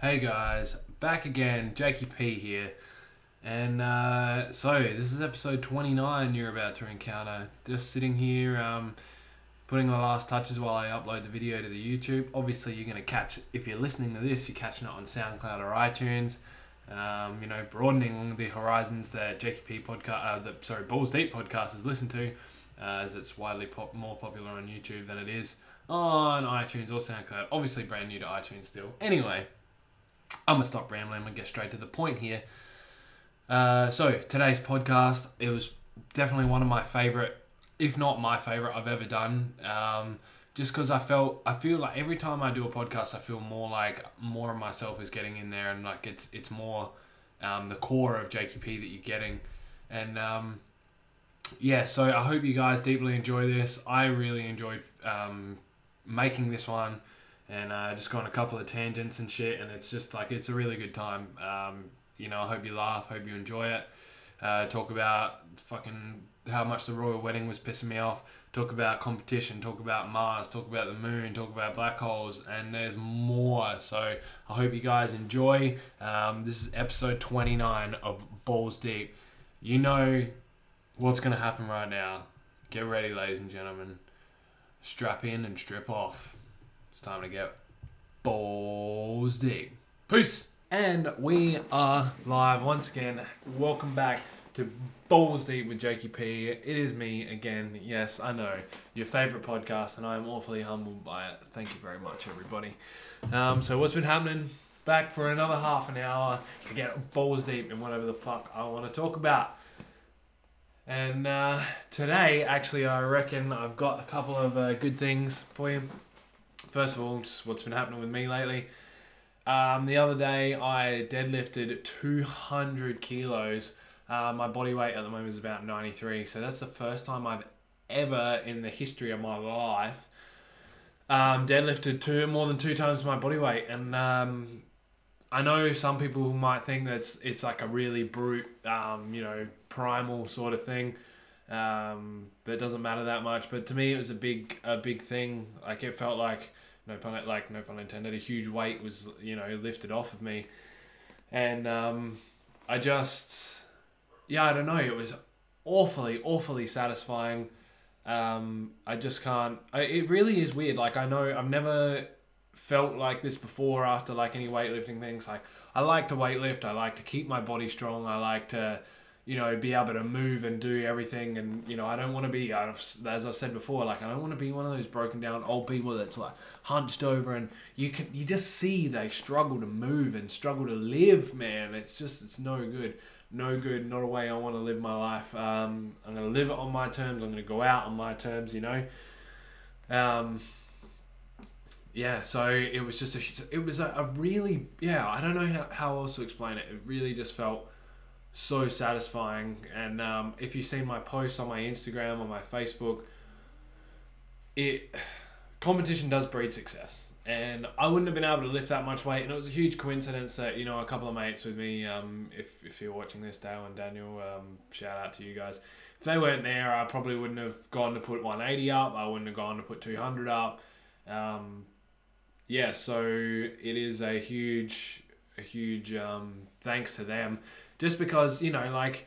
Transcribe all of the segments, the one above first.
Hey guys, back again, Jakey P here. And uh, so, this is episode 29 you're about to encounter. Just sitting here, um, putting the last touches while I upload the video to the YouTube. Obviously, you're going to catch, if you're listening to this, you're catching it on SoundCloud or iTunes. Um, you know, broadening the horizons that Jakey P podcast, uh, the, sorry, Balls Deep podcast is listened to, uh, as it's widely pop- more popular on YouTube than it is on iTunes or SoundCloud. Obviously, brand new to iTunes still. Anyway, I'm gonna stop rambling and get straight to the point here. Uh, so today's podcast, it was definitely one of my favorite, if not my favorite, I've ever done. Um, just because I felt, I feel like every time I do a podcast, I feel more like more of myself is getting in there, and like it's it's more um, the core of JQP that you're getting, and um, yeah. So I hope you guys deeply enjoy this. I really enjoyed um, making this one and uh, just gone a couple of tangents and shit. And it's just like it's a really good time. Um, you know, I hope you laugh, hope you enjoy it. Uh, talk about fucking how much the royal wedding was pissing me off. Talk about competition. Talk about Mars. Talk about the moon. Talk about black holes. And there's more. So I hope you guys enjoy. Um, this is episode 29 of Balls Deep. You know what's gonna happen right now. Get ready, ladies and gentlemen. Strap in and strip off. It's time to get balls deep. Peace! And we are live once again. Welcome back to Balls Deep with Jakey P. It is me again. Yes, I know. Your favourite podcast, and I'm awfully humbled by it. Thank you very much, everybody. Um, so, what's been happening? Back for another half an hour to get balls deep in whatever the fuck I want to talk about. And uh, today, actually, I reckon I've got a couple of uh, good things for you first of all, just what's been happening with me lately. Um, the other day, I deadlifted 200 kilos. Uh, my body weight at the moment is about 93, so that's the first time I've ever in the history of my life um, deadlifted two more than two times my body weight. And um, I know some people might think that's it's like a really brute, um, you know, primal sort of thing um, that doesn't matter that much. But to me, it was a big a big thing. Like it felt like no pun like no pun intended. A huge weight was you know lifted off of me, and um, I just yeah I don't know. It was awfully awfully satisfying. Um, I just can't. I, it really is weird. Like I know I've never felt like this before after like any weightlifting things. Like I like to weightlift. I like to keep my body strong. I like to you know, be able to move and do everything. And, you know, I don't want to be, as I said before, like, I don't want to be one of those broken down old people that's like hunched over and you can, you just see they struggle to move and struggle to live, man. It's just, it's no good. No good, not a way I want to live my life. Um, I'm going to live it on my terms. I'm going to go out on my terms, you know. Um, yeah, so it was just a, it was a, a really, yeah, I don't know how, how else to explain it. It really just felt so satisfying. And um, if you've seen my posts on my Instagram or my Facebook, it competition does breed success. And I wouldn't have been able to lift that much weight, and it was a huge coincidence that you know a couple of mates with me. Um, if if you're watching this, Dale and Daniel, um, shout out to you guys. If they weren't there, I probably wouldn't have gone to put 180 up. I wouldn't have gone to put 200 up. Um, yeah, so it is a huge, a huge um, thanks to them. Just because you know like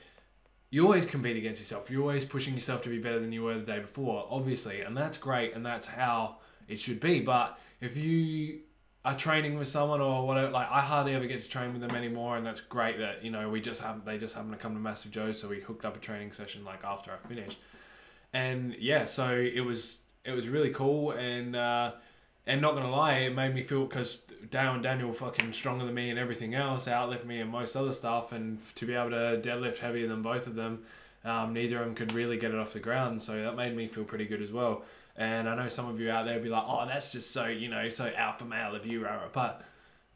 you always compete against yourself. You're always pushing yourself to be better than you were the day before obviously and that's great and that's how it should be. But if you are training with someone or whatever like i hardly ever get to train with them anymore and that's great that you know we just have they just happen to come to massive joe so we hooked up a training session like after i finished. And yeah so it was it was really cool and uh and not gonna lie, it made me feel because Dale and Daniel were fucking stronger than me and everything else, outlift me and most other stuff, and to be able to deadlift heavier than both of them, um, neither of them could really get it off the ground. So that made me feel pretty good as well. And I know some of you out there be like, "Oh, that's just so you know, so alpha male of you, Rara," but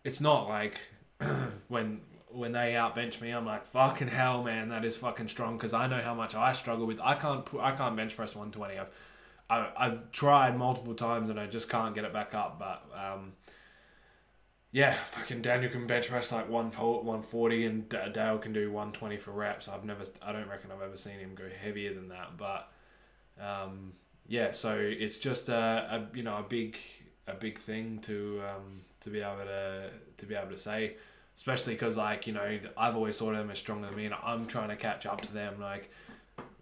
it's not like when when they outbench me, I'm like, "Fucking hell, man, that is fucking strong." Because I know how much I struggle with. I can't I can't bench press 120. I've I, I've tried multiple times and I just can't get it back up. But um, yeah, fucking Daniel can bench press like 140 and Dale can do 120 for reps. I've never, I don't reckon I've ever seen him go heavier than that. But um, yeah, so it's just a, a you know a big a big thing to um, to be able to to be able to say, especially because like you know I've always thought of them as stronger than me, and I'm trying to catch up to them. Like,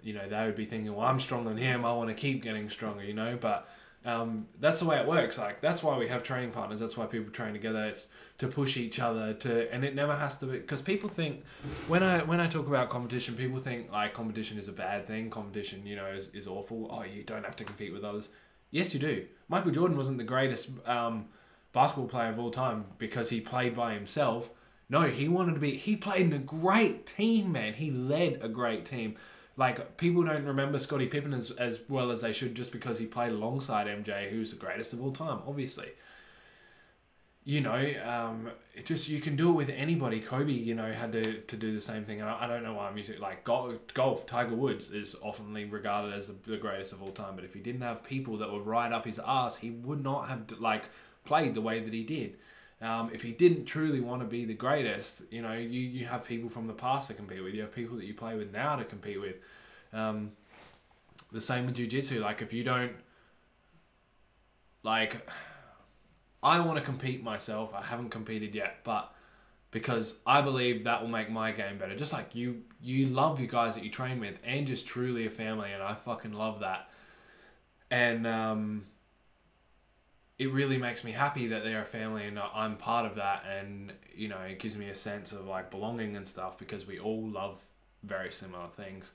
you know, they would be thinking, well, I'm stronger than him. I want to keep getting stronger, you know. But um, that's the way it works. Like that's why we have training partners. That's why people train together. It's to push each other to, and it never has to be because people think when I when I talk about competition, people think like competition is a bad thing. Competition, you know, is, is awful. Oh, you don't have to compete with others. Yes, you do. Michael Jordan wasn't the greatest um, basketball player of all time because he played by himself. No, he wanted to be. He played in a great team, man. He led a great team. Like people don't remember Scottie Pippen as, as well as they should just because he played alongside MJ, who's the greatest of all time, obviously. You know, um, it just you can do it with anybody. Kobe, you know, had to, to do the same thing, and I, I don't know why I'm using like golf. Golf, Tiger Woods is oftenly regarded as the, the greatest of all time. But if he didn't have people that would ride up his ass, he would not have like played the way that he did. Um, if he didn't truly want to be the greatest, you know, you, you have people from the past to compete with. You have people that you play with now to compete with. Um, the same with jiu-jitsu. Like, if you don't, like, I want to compete myself. I haven't competed yet, but because I believe that will make my game better. Just like you, you love your guys that you train with, and just truly a family, and I fucking love that. And um, it really makes me happy that they're a family and I'm part of that. And you know it gives me a sense of like belonging and stuff because we all love very similar things.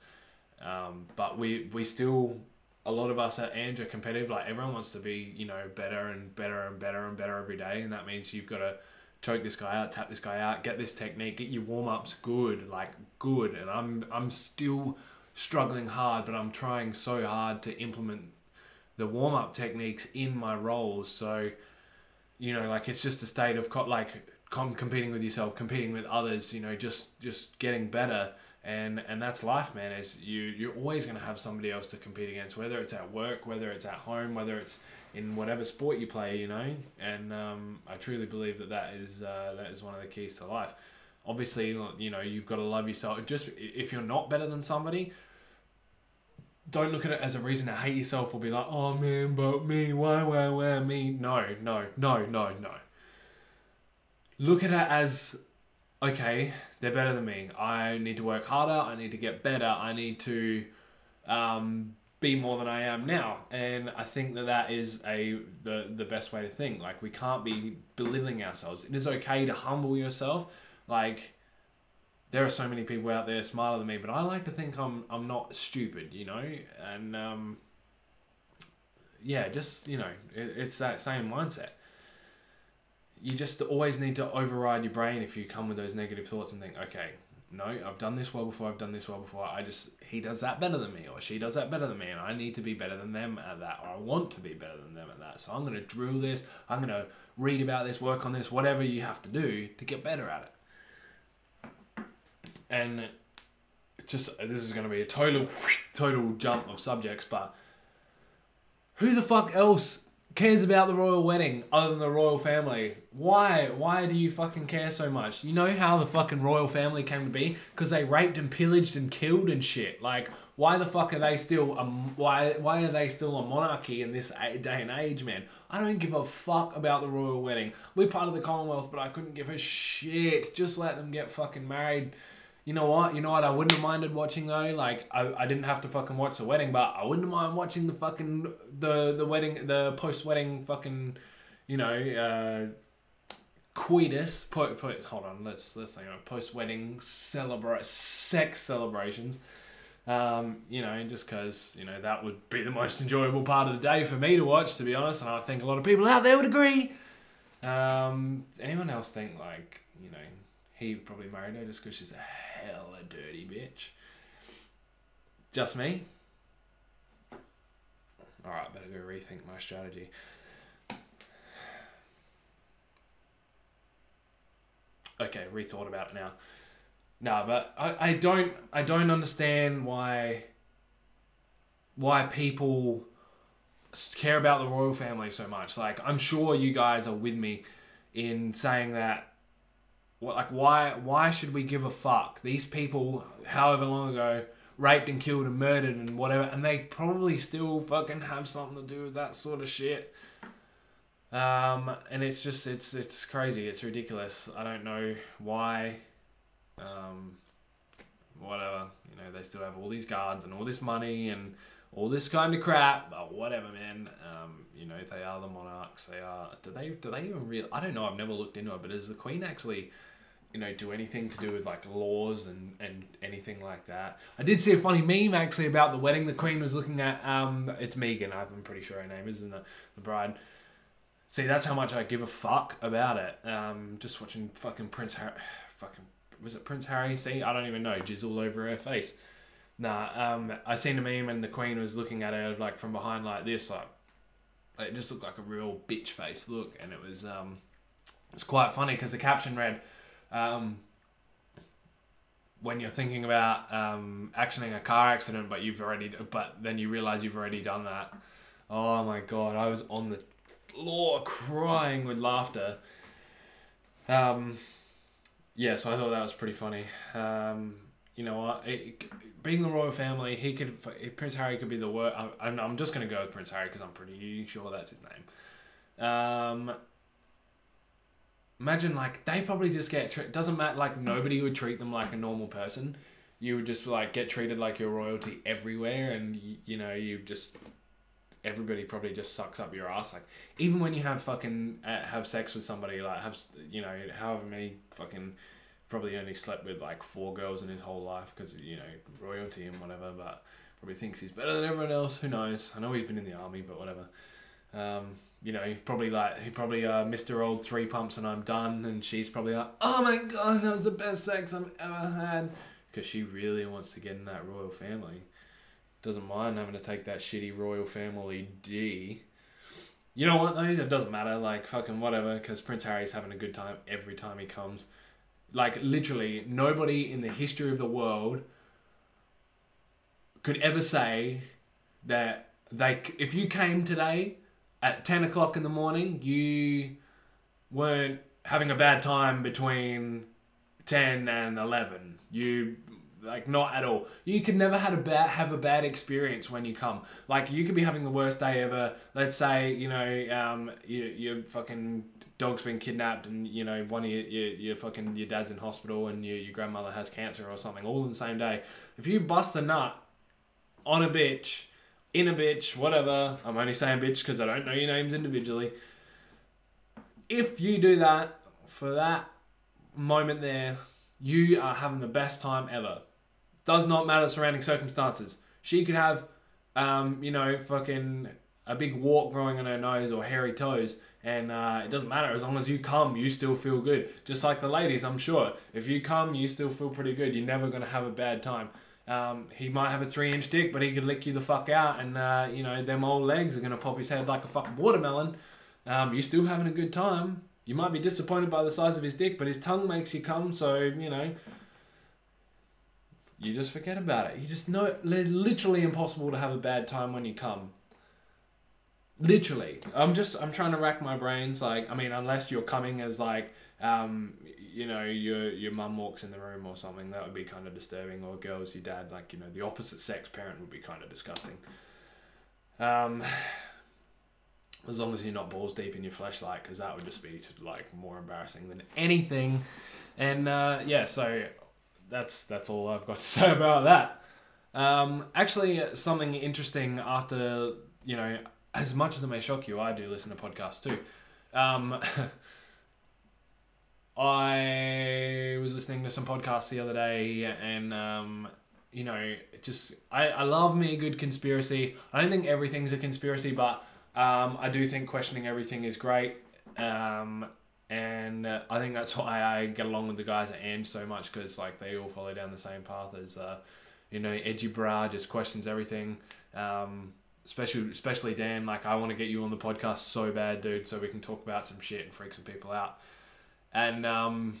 Um, but we we still a lot of us at Ange are competitive. Like everyone wants to be you know better and better and better and better every day. And that means you've got to choke this guy out tap this guy out get this technique get your warm-ups good like good. And I'm I'm still struggling hard but I'm trying so hard to implement the warm up techniques in my roles. So, you know, like it's just a state of co- like com- competing with yourself, competing with others. You know, just just getting better, and and that's life, man. Is you you're always gonna have somebody else to compete against, whether it's at work, whether it's at home, whether it's in whatever sport you play. You know, and um, I truly believe that that is uh, that is one of the keys to life. Obviously, you know, you've got to love yourself. Just if you're not better than somebody, don't look at it as a reason to hate yourself or be like, oh man, but me, why, why, why, me. No, no, no, no, no. Look at it as, okay, they're better than me. I need to work harder. I need to get better. I need to um, be more than I am now. And I think that that is a the the best way to think. Like we can't be belittling ourselves. It is okay to humble yourself. Like there are so many people out there smarter than me, but I like to think I'm I'm not stupid, you know, and um, yeah, just you know, it, it's that same mindset. You just always need to override your brain if you come with those negative thoughts and think, okay, no, I've done this well before, I've done this well before. I just he does that better than me, or she does that better than me, and I need to be better than them at that, or I want to be better than them at that. So I'm gonna drill this, I'm gonna read about this, work on this, whatever you have to do to get better at it and just this is going to be a total total jump of subjects, but who the fuck else cares about the royal wedding other than the royal family? Why? Why do you fucking care so much? You know how the fucking royal family came to be? Because they raped and pillaged and killed and shit. Like, why the fuck are they still a why? Why are they still a monarchy in this day and age, man? I don't give a fuck about the royal wedding. We're part of the Commonwealth, but I couldn't give a shit. Just let them get fucking married you know what? You know what? I wouldn't have minded watching though. Like I, I didn't have to fucking watch the wedding, but I wouldn't mind watching the fucking the the wedding the post wedding fucking you know uh, coitus. Po, po, hold on, let's let's think post wedding celebrate sex celebrations. Um, you know, just because you know that would be the most enjoyable part of the day for me to watch, to be honest, and I think a lot of people out there would agree. Um, anyone else think like you know he probably married her just because she's a hella dirty bitch. Just me? Alright, better go rethink my strategy. Okay, rethought about it now. No, but I, I don't I don't understand why why people care about the royal family so much. Like I'm sure you guys are with me in saying that what, like why why should we give a fuck? These people, however long ago, raped and killed and murdered and whatever, and they probably still fucking have something to do with that sort of shit. Um, and it's just it's it's crazy. It's ridiculous. I don't know why. Um, whatever. You know, they still have all these guards and all this money and all this kind of crap. But whatever, man. Um, you know, they are the monarchs. They are. Do they? Do they even real? I don't know. I've never looked into it. But is the queen actually? You know, do anything to do with like laws and, and anything like that. I did see a funny meme actually about the wedding. The queen was looking at um, it's Meghan. I'm pretty sure her name is, isn't it? The bride See, that's how much I give a fuck about it. Um, just watching fucking Prince Harry, fucking was it Prince Harry? See, I don't even know. Jizz all over her face. Nah, um, I seen a meme and the Queen was looking at her like from behind like this, like it just looked like a real bitch face look, and it was um, it was quite funny because the caption read, um, when you're thinking about um, actioning a car accident, but you've already, but then you realize you've already done that. Oh my god, I was on the floor crying with laughter. Um, yeah, so I thought that was pretty funny. Um, you know what? Being the royal family, he could Prince Harry could be the worst. I'm, I'm just gonna go with Prince Harry because I'm pretty sure that's his name. Um, imagine like they probably just get tre- doesn't matter like nobody would treat them like a normal person. You would just like get treated like your royalty everywhere, and you, you know you just everybody probably just sucks up your ass. Like even when you have fucking uh, have sex with somebody, like have you know however many fucking probably only slept with like four girls in his whole life because you know royalty and whatever, but probably thinks he's better than everyone else. Who knows? I know he's been in the army, but whatever. Um, you know, probably like he probably uh, missed her Old three pumps and I'm done, and she's probably like, oh my god, that was the best sex I've ever had, because she really wants to get in that royal family doesn't mind having to take that shitty royal family D. You know what though? It doesn't matter. Like fucking whatever. Because Prince Harry's having a good time every time he comes. Like literally, nobody in the history of the world could ever say that they. If you came today at ten o'clock in the morning, you weren't having a bad time between ten and eleven. You like not at all. You could never had a bad have a bad experience when you come. Like you could be having the worst day ever. Let's say you know um you your fucking dog's been kidnapped and you know one of your, your, your fucking your dad's in hospital and your, your grandmother has cancer or something all in the same day. If you bust a nut on a bitch, in a bitch, whatever. I'm only saying bitch because I don't know your names individually. If you do that for that moment there, you are having the best time ever. Does not matter surrounding circumstances. She could have, um, you know, fucking a big wart growing on her nose or hairy toes, and uh, it doesn't matter as long as you come, you still feel good. Just like the ladies, I'm sure. If you come, you still feel pretty good. You're never gonna have a bad time. Um, he might have a three inch dick, but he could lick you the fuck out, and uh, you know them old legs are gonna pop his head like a fucking watermelon. Um, you're still having a good time. You might be disappointed by the size of his dick, but his tongue makes you come, so you know you just forget about it. You just know it's literally impossible to have a bad time when you come. Literally, I'm just I'm trying to rack my brains. Like, I mean, unless you're coming as like, um, you know, your your mum walks in the room or something, that would be kind of disturbing. Or girls, your dad, like you know, the opposite sex parent would be kind of disgusting. Um, as long as you're not balls deep in your flashlight, because that would just be like more embarrassing than anything. And uh, yeah, so that's that's all I've got to say about that. Um, actually, something interesting after you know, as much as it may shock you, I do listen to podcasts too. Um, I was listening to some podcasts the other day, and um, you know, just I, I love me a good conspiracy. I don't think everything's a conspiracy, but um, I do think questioning everything is great. Um, and uh, I think that's why I get along with the guys at And so much because like they all follow down the same path as uh, you know edgy bra just questions everything. Um, especially especially Dan, like I want to get you on the podcast so bad, dude, so we can talk about some shit and freak some people out, and um,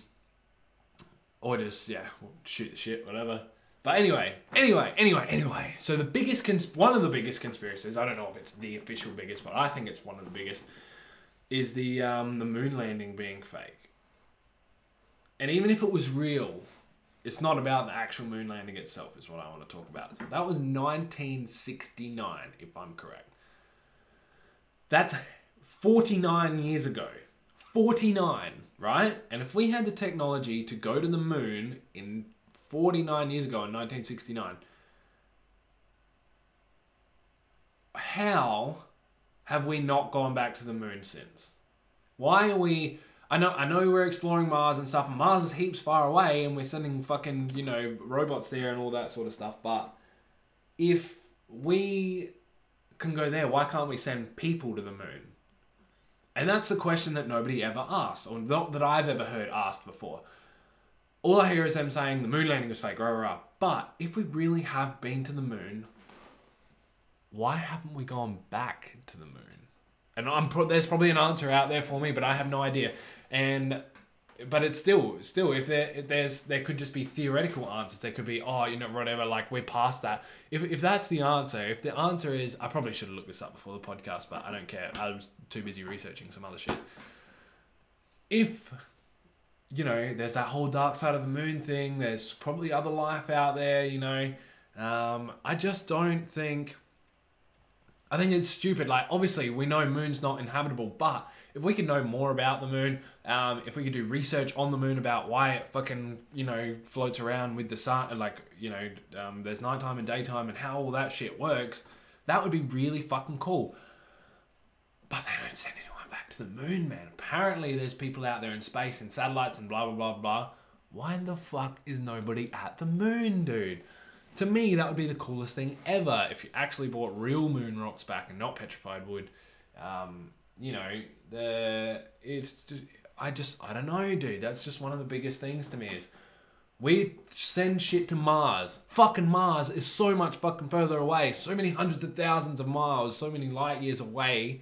or just yeah, shoot the shit, whatever. But anyway, anyway, anyway, anyway. So the biggest cons- one of the biggest conspiracies. I don't know if it's the official biggest, but I think it's one of the biggest is the um, the moon landing being fake. And even if it was real, it's not about the actual moon landing itself. Is what I want to talk about. So that was 1969, if I'm correct. That's 49 years ago. 49, right? And if we had the technology to go to the moon in 49 years ago in 1969, how have we not gone back to the moon since? Why are we I know I know we're exploring Mars and stuff and Mars is heaps far away and we're sending fucking, you know, robots there and all that sort of stuff, but if we can go there, why can't we send people to the moon? And that's the question that nobody ever asked, or not that I've ever heard asked before. All I hear is them saying the moon landing was fake, rah, rah, rah. But if we really have been to the moon, why haven't we gone back to the moon? And I'm pro- there's probably an answer out there for me, but I have no idea. And but it's still still if there if there's there could just be theoretical answers. There could be oh you know whatever like we're past that. If, if that's the answer if the answer is i probably should have looked this up before the podcast but i don't care. I was too busy researching some other shit. If you know there's that whole dark side of the moon thing there's probably other life out there you know um, i just don't think i think it's stupid like obviously we know moon's not inhabitable but if we could know more about the moon, um, if we could do research on the moon about why it fucking you know floats around with the sun, like you know um, there's nighttime and daytime and how all that shit works, that would be really fucking cool. But they don't send anyone back to the moon, man. Apparently, there's people out there in space and satellites and blah blah blah blah. Why the fuck is nobody at the moon, dude? To me, that would be the coolest thing ever if you actually bought real moon rocks back and not petrified wood. Um, you know, the it's I just I don't know, dude. That's just one of the biggest things to me is we send shit to Mars. Fucking Mars is so much fucking further away, so many hundreds of thousands of miles, so many light years away.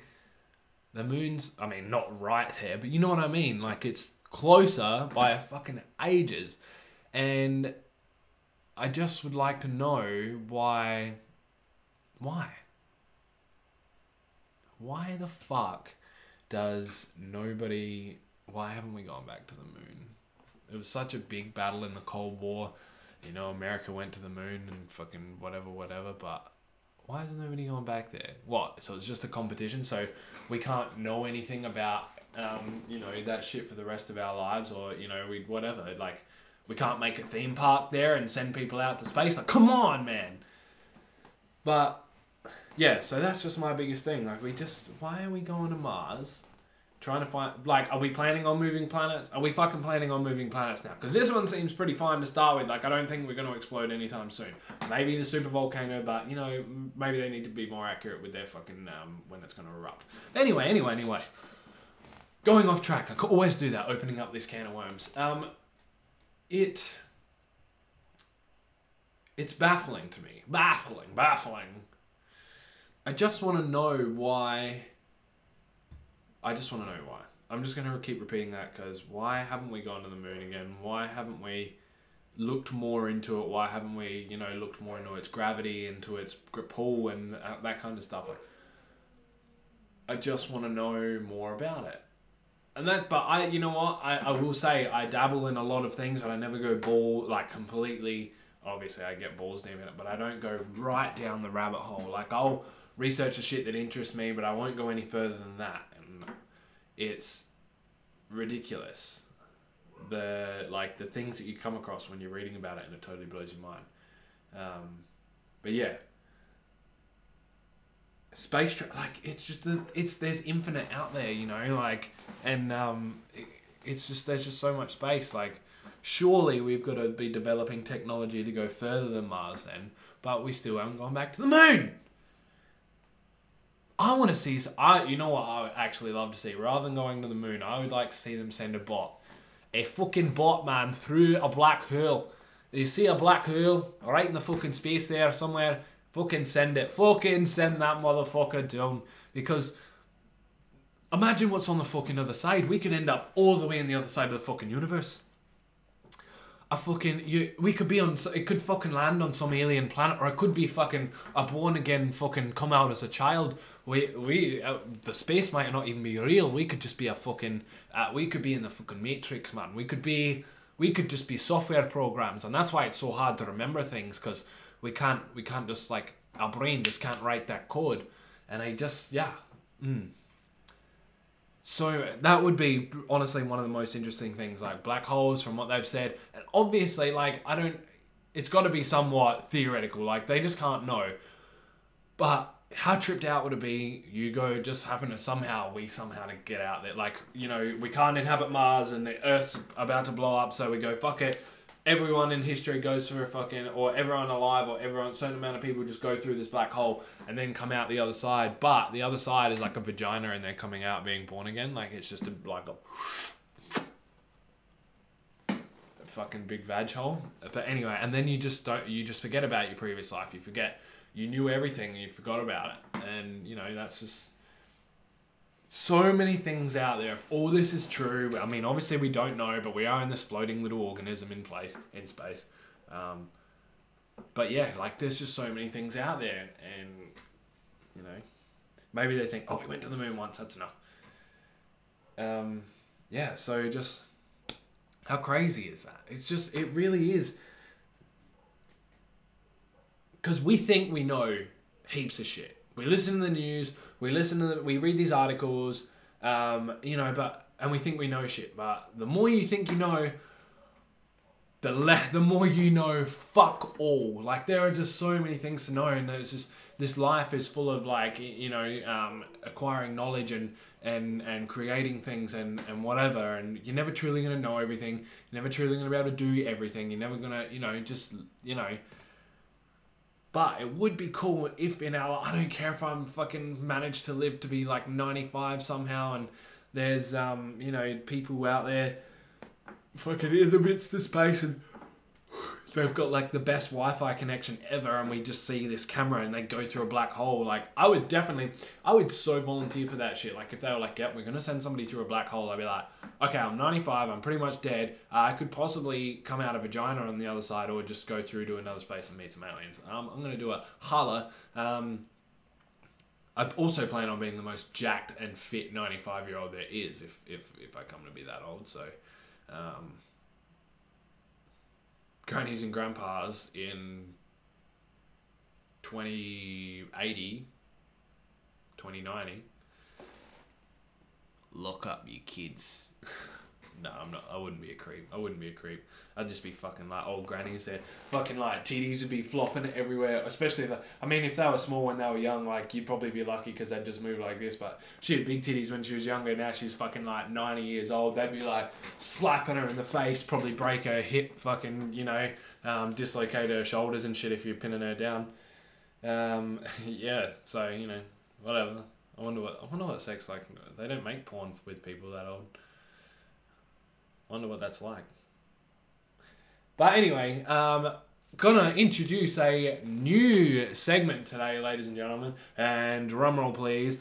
The moon's, I mean, not right there, but you know what I mean. Like it's closer by fucking ages, and I just would like to know why. Why? Why the fuck does nobody. Why haven't we gone back to the moon? It was such a big battle in the Cold War. You know, America went to the moon and fucking whatever, whatever, but why hasn't nobody gone back there? What? So it's just a competition, so we can't know anything about, um, you know, that shit for the rest of our lives, or, you know, we whatever. Like, we can't make a theme park there and send people out to space. Like, come on, man. But yeah, so that's just my biggest thing. Like, we just, why are we going to Mars? Trying to find, like, are we planning on moving planets? Are we fucking planning on moving planets now? Because this one seems pretty fine to start with. Like, I don't think we're going to explode anytime soon. Maybe the super volcano, but, you know, maybe they need to be more accurate with their fucking, um, when it's going to erupt. Anyway, anyway, anyway. Going off track. I could always do that, opening up this can of worms. Um, it. It's baffling to me. Baffling, baffling I just want to know why. I just want to know why. I'm just going to keep repeating that because why haven't we gone to the moon again? Why haven't we looked more into it? Why haven't we, you know, looked more into its gravity, into its pull, and uh, that kind of stuff? Like, I just want to know more about it. And that, but I, you know what? I, I will say I dabble in a lot of things, but I never go ball like completely. Obviously, I get balls deep in it, but I don't go right down the rabbit hole. Like I'll research the shit that interests me, but I won't go any further than that. And it's ridiculous. The like the things that you come across when you're reading about it, and it totally blows your mind. Um, but yeah, space tra- like it's just the it's there's infinite out there, you know, like and um, it, it's just there's just so much space. Like surely we've got to be developing technology to go further than Mars then, but we still haven't gone back to the moon. I want to see. I you know what I would actually love to see rather than going to the moon. I would like to see them send a bot, a fucking bot man through a black hole. You see a black hole right in the fucking space there somewhere. Fucking send it. Fucking send that motherfucker down because. Imagine what's on the fucking other side. We could end up all the way on the other side of the fucking universe a fucking you we could be on it could fucking land on some alien planet or it could be fucking a born again fucking come out as a child we we uh, the space might not even be real we could just be a fucking uh, we could be in the fucking matrix man we could be we could just be software programs and that's why it's so hard to remember things because we can't we can't just like our brain just can't write that code and i just yeah mm. so that would be honestly one of the most interesting things, like black holes, from what they've said, and obviously, like I don't, it's got to be somewhat theoretical. Like they just can't know. But how tripped out would it be? You go just happen to somehow we somehow to get out there. Like you know we can't inhabit Mars and the Earth's about to blow up, so we go fuck it. Everyone in history goes through a fucking, or everyone alive, or everyone, certain amount of people just go through this black hole and then come out the other side. But the other side is like a vagina, and they're coming out being born again. Like it's just a like a fucking big vag hole. But anyway, and then you just don't, you just forget about your previous life. You forget you knew everything you forgot about it. And, you know, that's just so many things out there. If all this is true, I mean, obviously we don't know, but we are in this floating little organism in place, in space. Um, but yeah, like there's just so many things out there. And, you know, maybe they think, oh, we went to the moon once, that's enough. Um, yeah, so just how crazy is that? It's just, it really is because we think we know heaps of shit. We listen to the news, we listen to the, we read these articles, um, you know, but and we think we know shit. But the more you think you know, the less, the more you know. Fuck all. Like there are just so many things to know, and there's just this life is full of like you know um, acquiring knowledge and and and creating things and and whatever. And you're never truly gonna know everything. You're never truly gonna be able to do everything. You're never gonna you know just you know but it would be cool if in our I don't care if I'm fucking managed to live to be like 95 somehow and there's um you know people out there fucking in the midst of space and they've got like the best Wi-Fi connection ever, and we just see this camera and they go through a black hole. Like I would definitely, I would so volunteer for that shit. Like if they were like, "Yep, we're gonna send somebody through a black hole," I'd be like, "Okay, I'm 95. I'm pretty much dead. Uh, I could possibly come out of vagina on the other side, or just go through to another space and meet some aliens. Um, I'm gonna do a holla." Um, I also plan on being the most jacked and fit 95 year old there is if, if, if I come to be that old. So, um, grannies and grandpas in 2080, 2090, lock up your kids. No, I'm not. I wouldn't be a creep. I wouldn't be a creep. I'd just be fucking like old grannies there. Fucking like titties would be flopping everywhere. Especially if, I mean, if they were small when they were young, like you'd probably be lucky because they'd just move like this. But she had big titties when she was younger. Now she's fucking like 90 years old. They'd be like slapping her in the face, probably break her hip, fucking, you know, um, dislocate her shoulders and shit if you're pinning her down. Um, yeah, so, you know, whatever. I wonder what I wonder what sex like. They don't make porn with people that old. Wonder what that's like. But anyway, um, gonna introduce a new segment today, ladies and gentlemen, and drumroll please.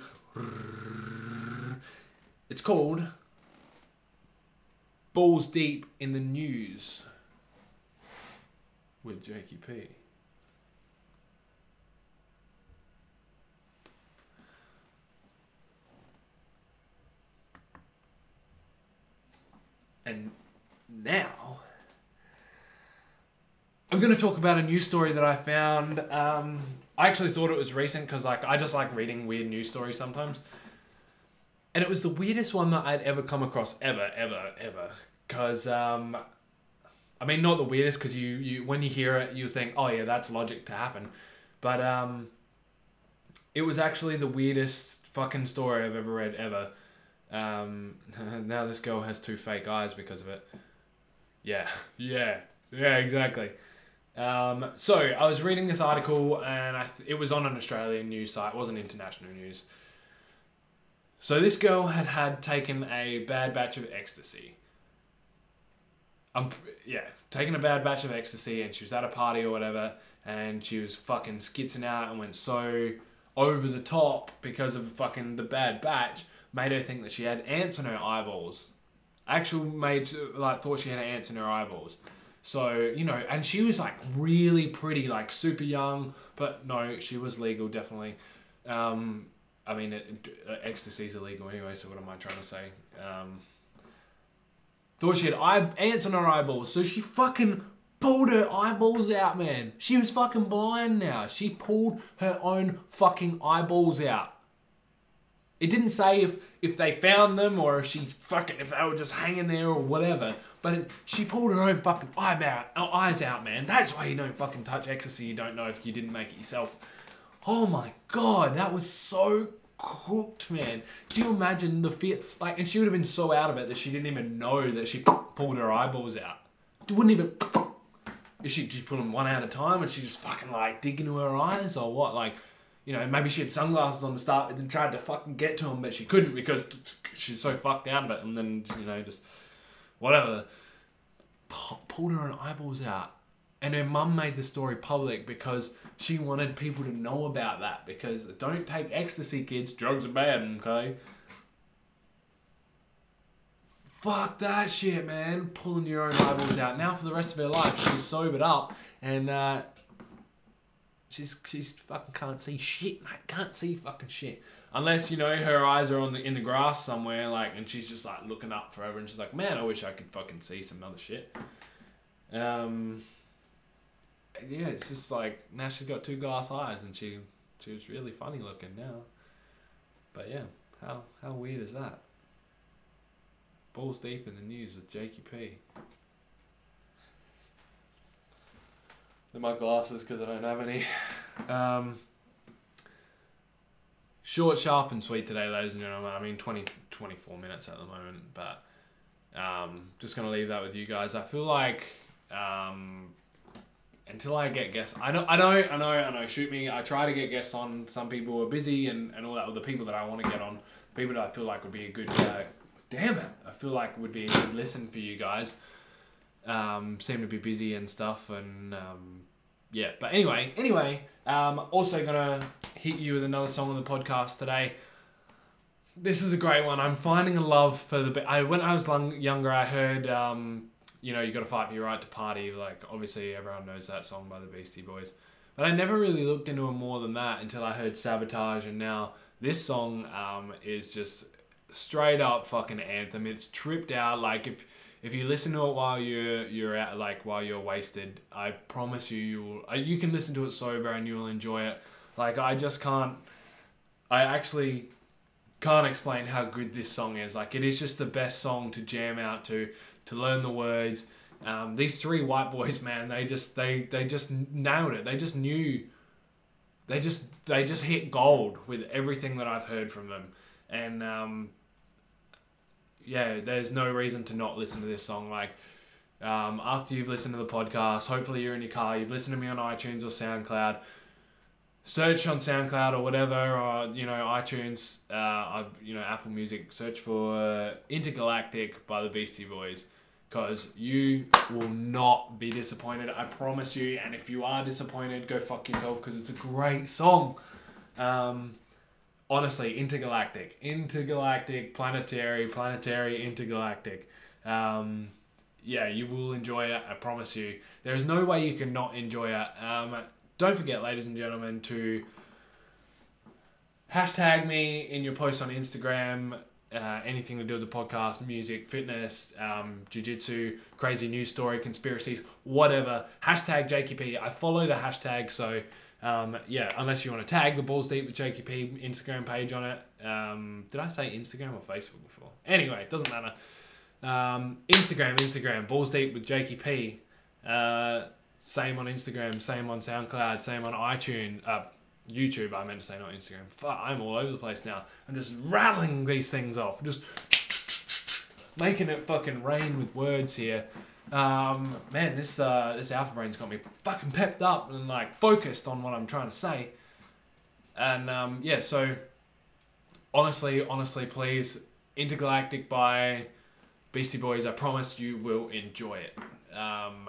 It's called Balls Deep in the News with Jakey P. And now I'm going to talk about a news story that I found. Um, I actually thought it was recent because like I just like reading weird news stories sometimes, and it was the weirdest one that I'd ever come across ever, ever, ever. Because um, I mean, not the weirdest because you you when you hear it, you think, oh yeah, that's logic to happen, but um, it was actually the weirdest fucking story I've ever read ever. Um, now this girl has two fake eyes because of it. Yeah, yeah, yeah, exactly. Um, so I was reading this article, and th- it was on an Australian news site. It wasn't international news. So this girl had had taken a bad batch of ecstasy. Um, yeah, taken a bad batch of ecstasy, and she was at a party or whatever, and she was fucking skitzing out and went so over the top because of fucking the bad batch, made her think that she had ants in her eyeballs. Actual made like thought she had ants in her eyeballs. So, you know, and she was like really pretty, like super young, but no, she was legal, definitely. Um, I mean, uh, ecstasy's illegal anyway, so what am I trying to say? Um, thought she had eye, ants on her eyeballs, so she fucking pulled her eyeballs out, man. She was fucking blind now. She pulled her own fucking eyeballs out. It didn't say if if they found them or if she fucking if they were just hanging there or whatever. But it, she pulled her own fucking eye out, uh, eyes out, man. That's why you don't fucking touch ecstasy. You don't know if you didn't make it yourself. Oh my god, that was so cooked, man. Do you imagine the fear? Like, and she would have been so out of it that she didn't even know that she pulled her eyeballs out. Wouldn't even. Is she just put them one at a time and she just fucking like dig into her eyes or what? Like, you know, maybe she had sunglasses on the start and then tried to fucking get to them, but she couldn't because she's so fucked out of it. And then, you know, just whatever. Pulled her own eyeballs out. And her mum made the story public because she wanted people to know about that. Because don't take ecstasy, kids. Drugs are bad, okay? Fuck that shit, man. Pulling your own eyeballs out. Now for the rest of her life, she's sobered up and uh, she's she's fucking can't see shit, mate. Can't see fucking shit. Unless you know her eyes are on the in the grass somewhere, like, and she's just like looking up forever, and she's like, man, I wish I could fucking see some other shit. Um, yeah, it's just like now she's got two glass eyes, and she she was really funny looking now. But yeah, how how weird is that? Balls deep in the news with Jakey P. They're my glasses because I don't have any. Um, short, sharp, and sweet today, ladies and gentlemen. I mean, 20, 24 minutes at the moment, but um, just to leave that with you guys. I feel like um, until I get guests, I know, I know, I know, I know. Shoot me. I try to get guests on. Some people are busy and, and all that. Or the people that I want to get on, people that I feel like would be a good. Uh, damn it! I feel like would be a good listen for you guys. Um, seem to be busy and stuff, and um, yeah. But anyway, anyway, um, also gonna hit you with another song on the podcast today. This is a great one. I'm finding a love for the. I when I was long, younger, I heard, um, you know, you got to fight for your right to party. Like obviously, everyone knows that song by the Beastie Boys, but I never really looked into it more than that until I heard Sabotage, and now this song um, is just straight up fucking anthem. It's tripped out. Like if if you listen to it while you're you're at like while you're wasted, I promise you you will. Uh, you can listen to it sober and you will enjoy it. Like I just can't. I actually can't explain how good this song is. Like it is just the best song to jam out to, to learn the words. Um, these three white boys, man, they just they they just nailed it. They just knew. They just they just hit gold with everything that I've heard from them, and um, yeah, there's no reason to not listen to this song. Like, um, after you've listened to the podcast, hopefully you're in your car, you've listened to me on iTunes or SoundCloud. Search on SoundCloud or whatever, or you know iTunes, uh, you know Apple Music. Search for "Intergalactic" by the Beastie Boys, because you will not be disappointed. I promise you. And if you are disappointed, go fuck yourself, because it's a great song. Um, honestly, intergalactic, intergalactic, planetary, planetary, intergalactic. Um, yeah, you will enjoy it. I promise you. There is no way you can not enjoy it. Um, don't forget, ladies and gentlemen, to hashtag me in your posts on Instagram. Uh, anything to do with the podcast, music, fitness, um, jiu-jitsu, crazy news story, conspiracies, whatever. Hashtag JKP. I follow the hashtag, so um, yeah, unless you want to tag the Balls Deep with JKP Instagram page on it. Um, did I say Instagram or Facebook before? Anyway, it doesn't matter. Um, Instagram, Instagram, Balls Deep with JKP. Uh, same on Instagram, same on SoundCloud, same on iTunes, uh, YouTube. I meant to say not Instagram. Fuck, I'm all over the place now. I'm just rattling these things off, just making it fucking rain with words here. Um, man, this uh, this alpha brain's got me fucking pepped up and like focused on what I'm trying to say. And um, yeah, so honestly, honestly, please, Intergalactic by Beastie Boys. I promise you will enjoy it. Um,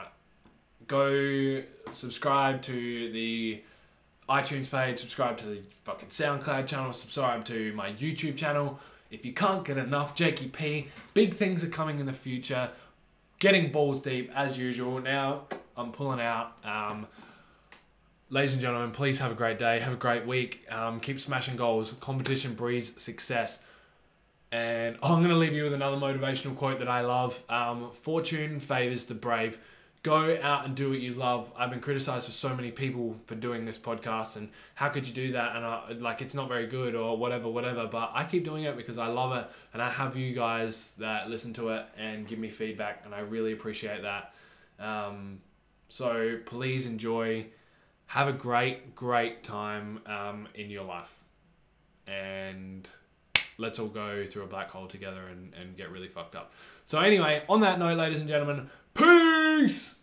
go subscribe to the iTunes page, subscribe to the fucking SoundCloud channel, subscribe to my YouTube channel. If you can't get enough, Jakey P, big things are coming in the future getting balls deep as usual. Now I'm pulling out. Um, ladies and gentlemen, please have a great day. Have a great week. Um, keep smashing goals. Competition breeds success. And I'm going to leave you with another motivational quote that I love. Um, Fortune favors the brave. Go out and do what you love. I've been criticized for so many people for doing this podcast and how could you do that? And I, like, it's not very good or whatever, whatever. But I keep doing it because I love it and I have you guys that listen to it and give me feedback, and I really appreciate that. Um, so please enjoy. Have a great, great time um, in your life. And let's all go through a black hole together and, and get really fucked up. So, anyway, on that note, ladies and gentlemen, peace!